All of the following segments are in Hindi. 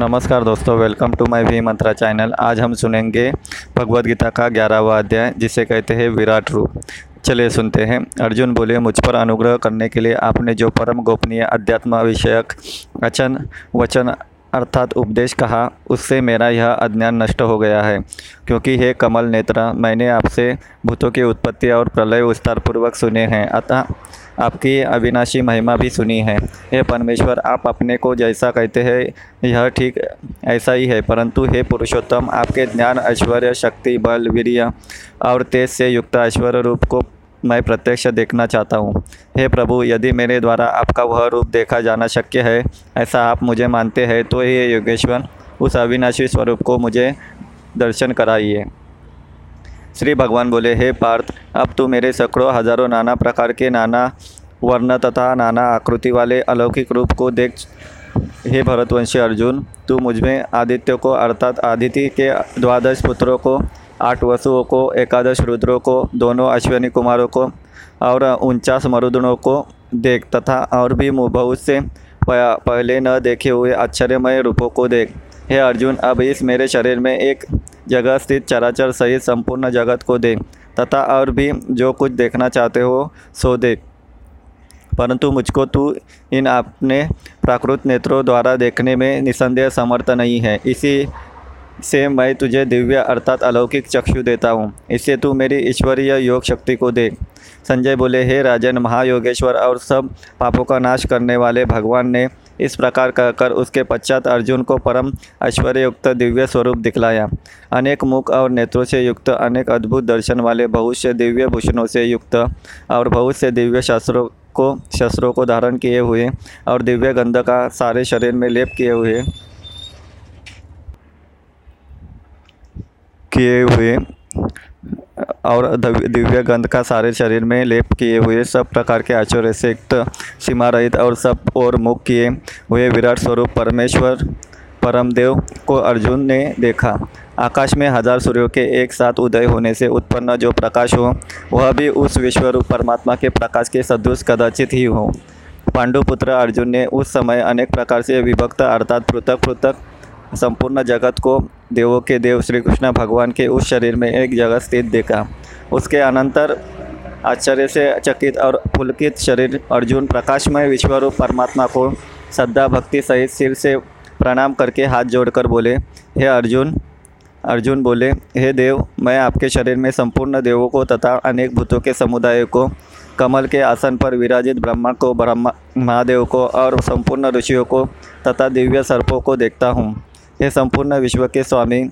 नमस्कार दोस्तों welcome to my V Mantra channel आज हम सुनेंगे भगवद गीता का ग्यारहवा अध्याय, जिसे कहते हैं विराट रूप। चलिए सुनते हैं। अर्जुन बोले, मुझ पर अनुग्रह करने के लिए आपने जो परम गोपनीय अध्यात्म विषयक अचन, वचन अर्थात उपदेश कहा, उससे मेरा यह अज्ञान नष्ट हो गया है। क्योंकि हे कमल नेत्र, मैंने आपसे भूतों की उत्पत्ति और प्रलय विस्तारपूर्वक सुने हैं। अतः आपकी अविनाशी महिमा भी सुनी है। हे परमेश्वर, आप अपने को जैसा कहते हैं, यह ठीक ऐसा ही है। परंतु हे पुरुषोत्तम, आपके ज्ञान, ऐश्वर्य, शक्ति, बल, वीर्य और तेज से युक्त ऐश्वर्य रूप को मैं प्रत्यक्ष देखना चाहता हूँ। हे प्रभु, यदि मेरे द्वारा आपका वह रूप देखा जाना शक्य है, ऐसा आप मुझे मानते हैं तो हे योगेश्वर, उस अविनाशी स्वरूप को मुझे दर्शन कराइए। श्री भगवान बोले, हे पार्थ अब तू मेरे सैकड़ों हज़ारों नाना प्रकार के नाना वर्ण तथा नाना आकृति वाले अलौकिक रूप को देख हे भरतवंशी अर्जुन, तू मुझमें आदित्य को अर्थात आदित्य के द्वादश पुत्रों को, आठ वसुओं को, एकादश रुद्रों को, दोनों अश्विनी कुमारों को और उनचास मरुदनों को देख तथा और भी बहुत से पहले न देखे हुए आश्चर्यमय रूपों को देख। हे अर्जुन, अब इस मेरे शरीर में एक जगह स्थित चराचर सहित संपूर्ण जगत को देख। तथा और भी जो कुछ देखना चाहते हो, सो देख परंतु मुझको तू इन अपने प्राकृत नेत्रों द्वारा देखने में निसंदेह समर्थ नहीं है। इसी से मैं तुझे दिव्य अर्थात अलौकिक चक्षु देता हूँ। इससे तू मेरी ईश्वरीय योग शक्ति को दे। संजय बोले, हे राजन, महायोगेश्वर और सब पापों का नाश करने वाले भगवान ने इस प्रकार कहकर उसके पश्चात अर्जुन को परम ऐश्वर्ययुक्त दिव्य स्वरूप दिखलाया। अनेक मुख और नेत्रों से युक्त, अनेक अद्भुत दर्शन वाले, बहुत से दिव्य भूषणों से युक्त और बहुत से दिव्य शास्त्रों को, शस्त्रों को धारण किए हुए और दिव्य गंध का सारे शरीर में लेप किए हुए किए हुए और दिव्य गंध का सारे शरीर में लेप किए हुए सब प्रकार के आचर्य से सीमा रहित और सब और मुख किए हुए विराट स्वरूप परमेश्वर परमदेव को अर्जुन ने देखा। आकाश में हज़ार सूर्यों के एक साथ उदय होने से उत्पन्न जो प्रकाश हो, वह भी उस विश्वरूप परमात्मा के प्रकाश के सदृश कदाचित ही हो। पांडुपुत्र अर्जुन ने उस समय अनेक प्रकार से विभक्त अर्थात पृथक पृथक संपूर्ण जगत को देवों के देव श्री कृष्ण भगवान के उस शरीर में एक जगह स्थित देखा। उसके अनंतर आश्चर्य से चकित और पुलकित शरीर अर्जुन प्रकाशमय विश्वरूप परमात्मा को श्रद्धा भक्ति सहित सिर से प्रणाम करके हाथ जोड़कर बोले, हे अर्जुन अर्जुन बोले, हे देव, मैं आपके शरीर में संपूर्ण देवों को तथा अनेक भूतों के समुदाय को, कमल के आसन पर विराजित ब्रह्मा को, ब्रह्मा, महादेव को और संपूर्ण ऋषियों को तथा दिव्य सर्पों को देखता हूँ। ये संपूर्ण विश्व के स्वामी,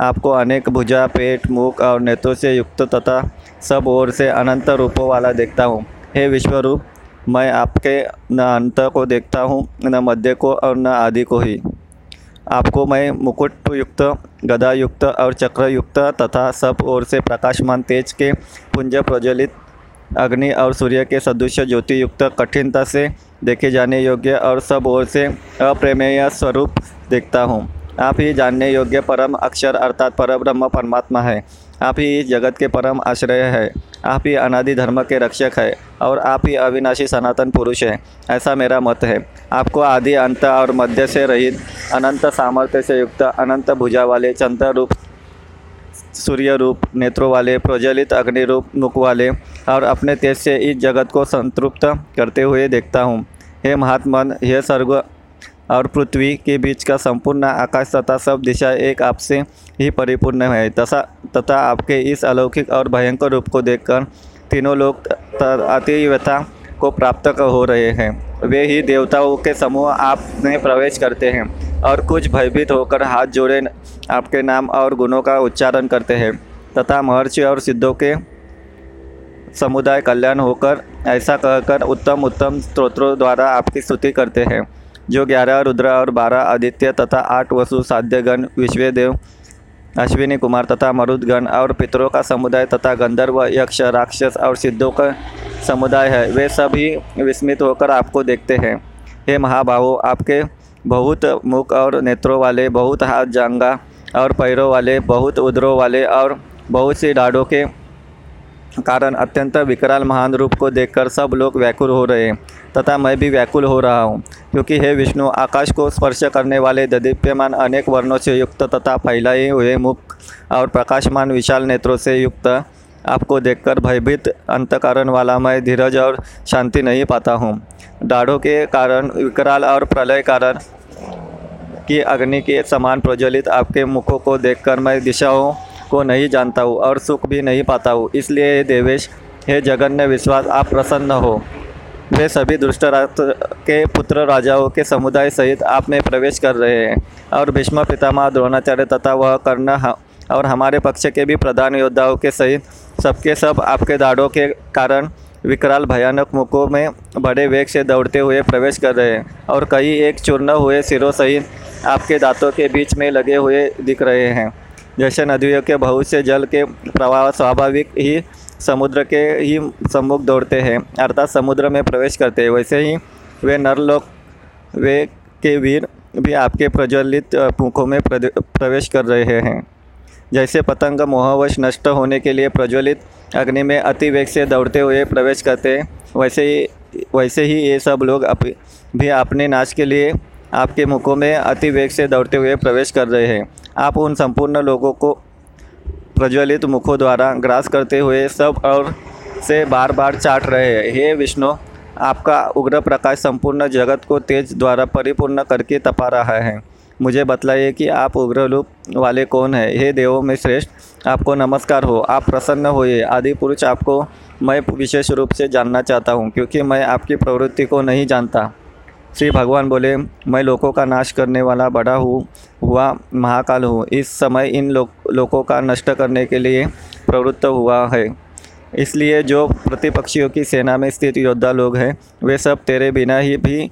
आपको अनेक भुजा, पेट, मुख और नेत्रों से युक्त तथा सब ओर से अनंत रूपों वाला देखता हूँ। हे विश्वरूप, मैं आपके न अंत को देखता हूँ, न मध्य को और न आदि को ही। आपको मैं मुकुट युक्त गदा युक्त और चक्र युक्त तथा सब ओर से प्रकाशमान तेज के पुंज प्रज्वलित अग्नि और सूर्य के सदृश ज्योति युक्त कठिनता से देखे जाने योग्य और सब ओर से अप्रेमेय स्वरूप देखता हूँ। आप ही जानने योग्य परम अक्षर अर्थात पर ब्रह्म परमात्मा है। आप ही इस जगत के परम आश्रय है। आप ही अनादि धर्म के रक्षक है और आप ही अविनाशी सनातन पुरुष है। ऐसा मेरा मत है। आपको आदि, अंत और मध्य से रहित अनंत सामर्थ्य से युक्त अनंत भुजा वाले चंद्र रूप सूर्य रूप नेत्रों वाले प्रज्वलित अग्नि रूप मुख वाले और अपने तेज से इस जगत को संतृप्त करते हुए देखता हूँ। हे महात्मन यह स्वर्ग और पृथ्वी के बीच का संपूर्ण आकाश तथा सब दिशा एक आपसे ही परिपूर्ण है। तथा तथा आपके इस अलौकिक और भयंकर रूप को देखकर तीनों लोग अतिव्यथा को प्राप्त हो रहे हैं। वे ही देवताओं के समूह आप में प्रवेश करते हैं। और कुछ भयभीत होकर हाथ जोड़े आपके नाम और गुणों का उच्चारण करते हैं। तथा महर्षि और सिद्धों के समुदाय कल्याण होकर ऐसा कहकर उत्तम उत्तम स्त्रोत्रों द्वारा आपकी स्तुति करते हैं। जो ग्यारह, रुद्र और बारह, आदित्य तथा आठ वसु, साध्यगण, विश्वदेव, अश्विनी कुमार तथा मरुदगण और पितरों का समुदाय तथा गंधर्व, यक्ष, राक्षस और सिद्धों का समुदाय है, वे सभी विस्मित होकर आपको देखते हैं। हे महाभावो आपके बहुत मुख और नेत्रों वाले, बहुत हाथ जांगा और पैरों वाले, बहुत उदरों वाले और बहुत सी डाढ़ों के कारण अत्यंत विकराल महान रूप को देखकर सब लोग व्याकुल हो रहे हैं तथा मैं भी व्याकुल हो रहा हूँ। क्योंकि हे विष्णु, आकाश को स्पर्श करने वाले ददीप्यमान अनेक वर्णों से युक्त तथा फैलाए हुए मुख और प्रकाशमान विशाल नेत्रों से युक्त आपको देखकर भयभीत अंतकरण वाला मैं धीरज और शांति नहीं पाता हूँ। दाढ़ों के कारण, विकराल और प्रलय कारण की अग्नि के समान प्रज्वलित आपके मुखों को देखकर मैं दिशाओं को नहीं जानता हूँ और सुख भी नहीं पाता हूँ। इसलिए हे देवेश, हे जगन्य विश्वास, आप प्रसन्न हो। वे सभी दुष्ट राष्ट्र के पुत्र राजाओं के समुदाय सहित आप में प्रवेश कर रहे हैं और भीष्म, पितामह, द्रोणाचार्य तथा वह कर्ण और हमारे पक्ष के भी प्रधान योद्धाओं के सहित सबके सब आपके दाढ़ों के कारण विकराल भयानक मुखों में बड़े वेग से दौड़ते हुए प्रवेश कर रहे हैं और कई एक चूर्ण हुए सिरों सहित आपके दांतों के बीच में लगे हुए दिख रहे हैं। जैसे नदियों के बहुत से जल के प्रवाह स्वाभाविक ही समुद्र के ही सम्मुख दौड़ते हैं, अर्थात समुद्र में प्रवेश करते हैं। वैसे ही वे नरलोक वे के वीर भी आपके प्रज्वलित मुखों में प्रवेश कर रहे हैं। जैसे पतंग मोहवश नष्ट होने के लिए प्रज्वलित अग्नि में अति वेग से दौड़ते हुए प्रवेश करते हैं। वैसे ही वैसे ही ये सब लोग अप, भी अपने नाश के लिए आपके मुखों में अति वेग से दौड़ते हुए प्रवेश कर रहे हैं। आप उन संपूर्ण लोगों को प्रज्वलित मुखों द्वारा ग्रास करते हुए सब और से बार बार चाट रहे हैं। हे विष्णु आपका उग्र प्रकाश संपूर्ण जगत को तेज द्वारा परिपूर्ण करके तपा रहा है। मुझे बतलाइए कि आप उग्र रूप वाले कौन हैं? हे देवों में श्रेष्ठ, आपको नमस्कार हो। आप प्रसन्न होइए। आदि पुरुष आपको मैं विशेष रूप से जानना चाहता हूँ, क्योंकि मैं आपकी प्रवृत्ति को नहीं जानता। श्री भगवान बोले, मैं लोगों का नाश करने वाला बड़ा हूँ, हुआ महाकाल हूँ। इस समय इन लोक लोगों का नष्ट करने के लिए प्रवृत्त हुआ है। इसलिए जो प्रतिपक्षियों की सेना में स्थित योद्धा लोग हैं, वे सब तेरे बिना ही भी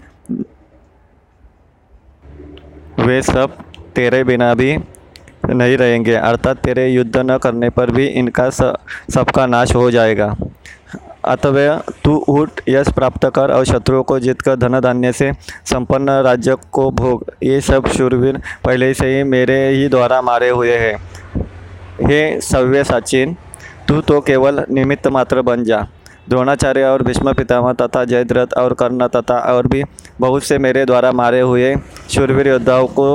वे सब तेरे बिना भी नहीं रहेंगे। अर्थात तेरे युद्ध न करने पर भी इनका सबका नाश हो जाएगा। अतः तू उठ, यश प्राप्त कर और शत्रुओं को जीतकर धन धान्य से संपन्न राज्य को भोग। ये सब शूरवीर पहले से ही मेरे ही द्वारा मारे हुए हैं। हे सव्य साचिन, तू तो केवल निमित्त मात्र बन जा। द्रोणाचार्य और भीष्म पितामह तथा जयद्रथ और कर्ण तथा और भी बहुत से मेरे द्वारा मारे हुए शूरवीर योद्धाओं को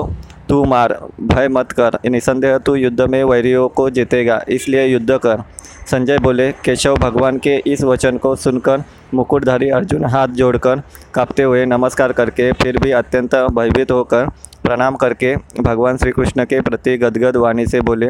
तू मार, भय मत कर। निसंदेह तू युद्ध में वैरियों को जीतेगा, इसलिए युद्ध कर। संजय बोले, केशव भगवान के इस वचन को सुनकर मुकुटधारी अर्जुन हाथ जोड़कर कांपते हुए नमस्कार करके फिर भी अत्यंत भयभीत होकर प्रणाम करके भगवान श्री कृष्ण के प्रति गदगद वाणी से बोले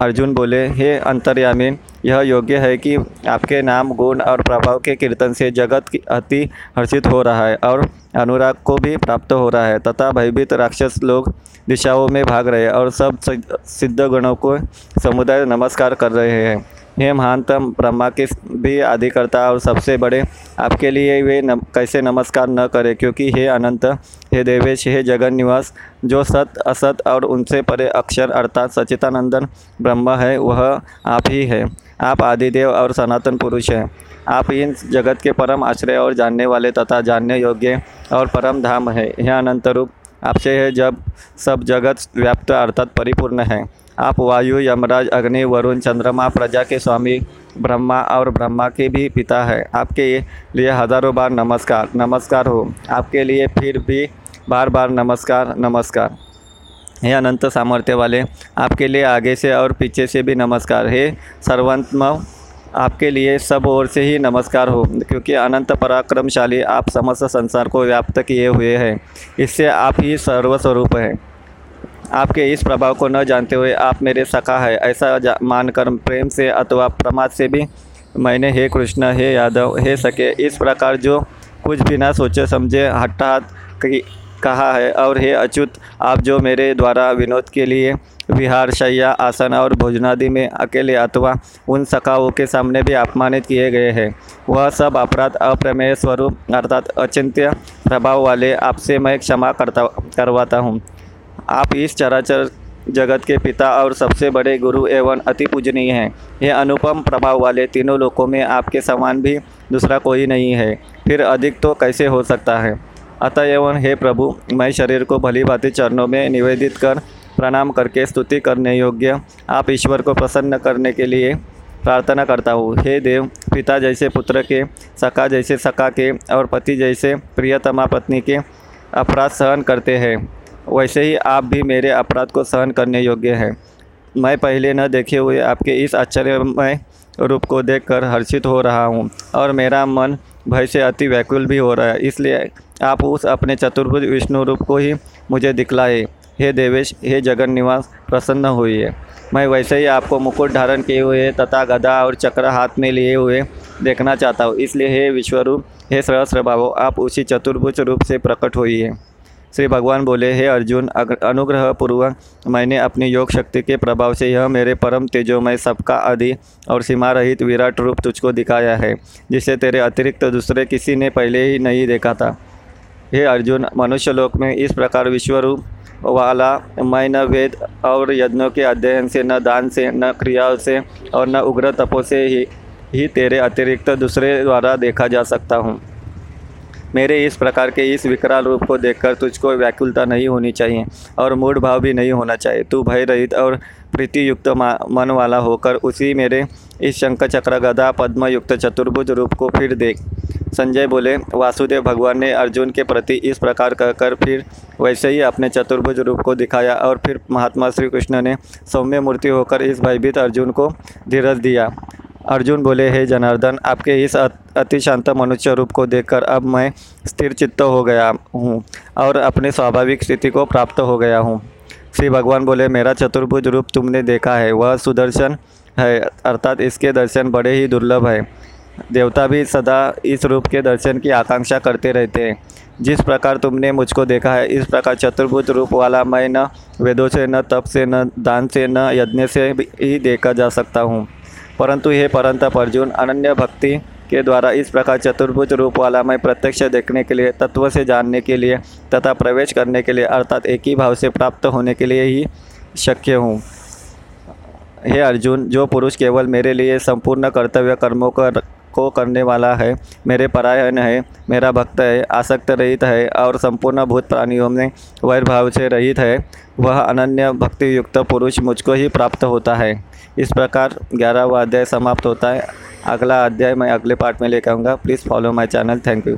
अर्जुन बोले, हे अंतर्यामी, यह योग्य है कि आपके नाम, गुण और प्रभाव के कीर्तन से जगत की अति हर्षित हो रहा है और अनुराग को भी प्राप्त हो रहा है, तथा भयभीत राक्षस लोग दिशाओं में भाग रहे हैं और सब सिद्ध- गणों को समुदाय नमस्कार कर रहे हैं। हे महानतम ब्रह्मा के भी आदिकर्ता और सबसे बड़े। आपके लिए वे नम, कैसे नमस्कार न करें क्योंकि हे अनंत हे देवेश हे जगन निवास जो सत असत और उनसे परे अक्षर अर्थात सचितानंदन ब्रह्म है वह आप ही है। आप आदिदेव और सनातन पुरुष हैं। आप इन जगत के परम आश्रय और जानने वाले तथा जानने योग्य और परम धाम है। यह अनंत रूप आपसे है जब सब जगत व्याप्त अर्थात परिपूर्ण है। आप वायु, यमराज, अग्नि, वरुण, चंद्रमा, प्रजा के स्वामी, ब्रह्मा और ब्रह्मा के भी पिता है। आपके लिए हज़ारों बार नमस्कार। नमस्कार हो। आपके लिए फिर भी बार बार नमस्कार नमस्कार। हे अनंत सामर्थ्य वाले, आपके लिए आगे से और पीछे से भी नमस्कार। हे सर्वंतम आपके लिए सब ओर से ही नमस्कार हो, क्योंकि अनंत पराक्रमशाली आप समस्त संसार को व्याप्त किए हुए हैं। इससे आप ही सर्वस्वरूप हैं। आपके इस प्रभाव को न जानते हुए आप मेरे सखा है। ऐसा मानकर प्रेम से अथवा प्रमाद से भी मैंने हे कृष्ण, हे यादव, हे सके, इस प्रकार जो कुछ भी ना सोचे, समझे हट्टात की- कहा है। और हे अच्युत, आप जो मेरे द्वारा विनोद के लिए विहार, शैया, आसन और भोजनादि में अकेले अथवा उन सखाओं के सामने भी अपमानित किए गए हैं, वह सब अपराध अप्रमेय स्वरूप अर्थात अचिंत्य प्रभाव वाले आपसे मैं क्षमा करता, करवाता हूँ। आप इस चराचर जगत के पिता और सबसे बड़े गुरु एवं अति पूजनीय हैं। ये अनुपम प्रभाव वाले तीनों लोकों में आपके समान भी दूसरा कोई नहीं है। फिर अधिक तो कैसे हो सकता है? अतः एवं हे प्रभु, मैं शरीर को भली भांति चरणों में निवेदित कर, प्रणाम करके स्तुति करने योग्य, आप ईश्वर को प्रसन्न करने के लिए प्रार्थना करता हूँ। हे देव, पिता जैसे पुत्र के, सखा जैसे सखा के और पति जैसे प्रियतमा पत्नी के अपराध सहन करते हैं। वैसे ही आप भी मेरे अपराध को सहन करने योग्य हैं। मैं पहले न देखे हुए आपके इस आश्चर्यमय रूप को देखकर हर्षित हो रहा हूँ और मेरा मन भय से अति व्याकुल भी हो रहा है। इसलिए आप उस अपने चतुर्भुज विष्णु रूप को ही मुझे दिखलाए। हे देवेश, हे जगन निवास प्रसन्न हुई है मैं वैसे ही आपको मुकुट धारण किए हुए, तथा गदा और चक्र हाथ में लिए हुए देखना चाहता हूँ। इसलिए हे विश्वरूप, हे सहस्र भावो, आप उसी चतुर्भुज रूप से प्रकट हुई है श्री भगवान बोले, हे अर्जुन अनुग्रह पूर्वक मैंने अपनी योग शक्ति के प्रभाव से यह मेरे परम तेजोमय सबका आदि और सीमा रहित विराट रूप तुझको दिखाया है, जिसे तेरे अतिरिक्त दूसरे किसी ने पहले ही नहीं देखा था। हे अर्जुन मनुष्य लोक में इस प्रकार विश्वरूप, वाला मैं न वेद और यज्ञों के अध्ययन से, न दान से, न क्रियाओं से और न उग्र तपो से ही ही तेरे अतिरिक्त दूसरे द्वारा देखा जा सकता हूँ। मेरे इस प्रकार के इस विकराल रूप को देखकर तुझको व्याकुलता नहीं होनी चाहिए और मूड भाव भी नहीं होना चाहिए। तू भय रहित और प्रीति युक्त मन वाला होकर उसी मेरे इस शंख चक्र गदा पद्म युक्त चतुर्भुज रूप को फिर देख। संजय बोले, वासुदेव भगवान ने अर्जुन के प्रति इस प्रकार कहकर फिर वैसे ही अपने चतुर्भुज रूप को दिखाया और फिर महात्मा श्री कृष्ण ने सौम्य मूर्ति होकर इस भयभीत अर्जुन को धीरज दिया। अर्जुन बोले, हे जनार्दन, आपके इस अति शांत मनुष्य रूप को देखकर अब मैं स्थिर चित्त हो गया हूँ और अपने स्वाभाविक स्थिति को प्राप्त हो गया हूँ। श्री भगवान बोले, मेरा चतुर्भुज रूप तुमने देखा है, वह सुदर्शन है, अर्थात इसके दर्शन बड़े ही दुर्लभ है। देवता भी सदा इस रूप के दर्शन की आकांक्षा करते रहते हैं। जिस प्रकार तुमने मुझको देखा है, इस प्रकार चतुर्भुज रूप वाला मैं न वेदों से, न तप से, न दान से, न यज्ञ से ही देखा जा सकता हूँ। परंतु हे परंतप अर्जुन, अनन्य भक्ति के द्वारा इस प्रकार चतुर्भुज रूप वाला मैं प्रत्यक्ष देखने के लिए, तत्व से जानने के लिए तथा प्रवेश करने के लिए, अर्थात एक ही भाव से प्राप्त होने के लिए ही शक्य हूँ। हे अर्जुन, जो पुरुष केवल मेरे लिए संपूर्ण कर्तव्य कर्मों कर को करने वाला है। मेरे परायण है, मेरा भक्त है, आसक्त रहित है और संपूर्ण भूत प्राणियों में वैरभाव से रहित है। वह अनन्य भक्ति युक्त पुरुष मुझको ही प्राप्त होता है। इस प्रकार ग्यारहवा अध्याय समाप्त होता है। अगला अध्याय मैं अगले पार्ट में लेकर आऊँगा। Please follow my channel thank you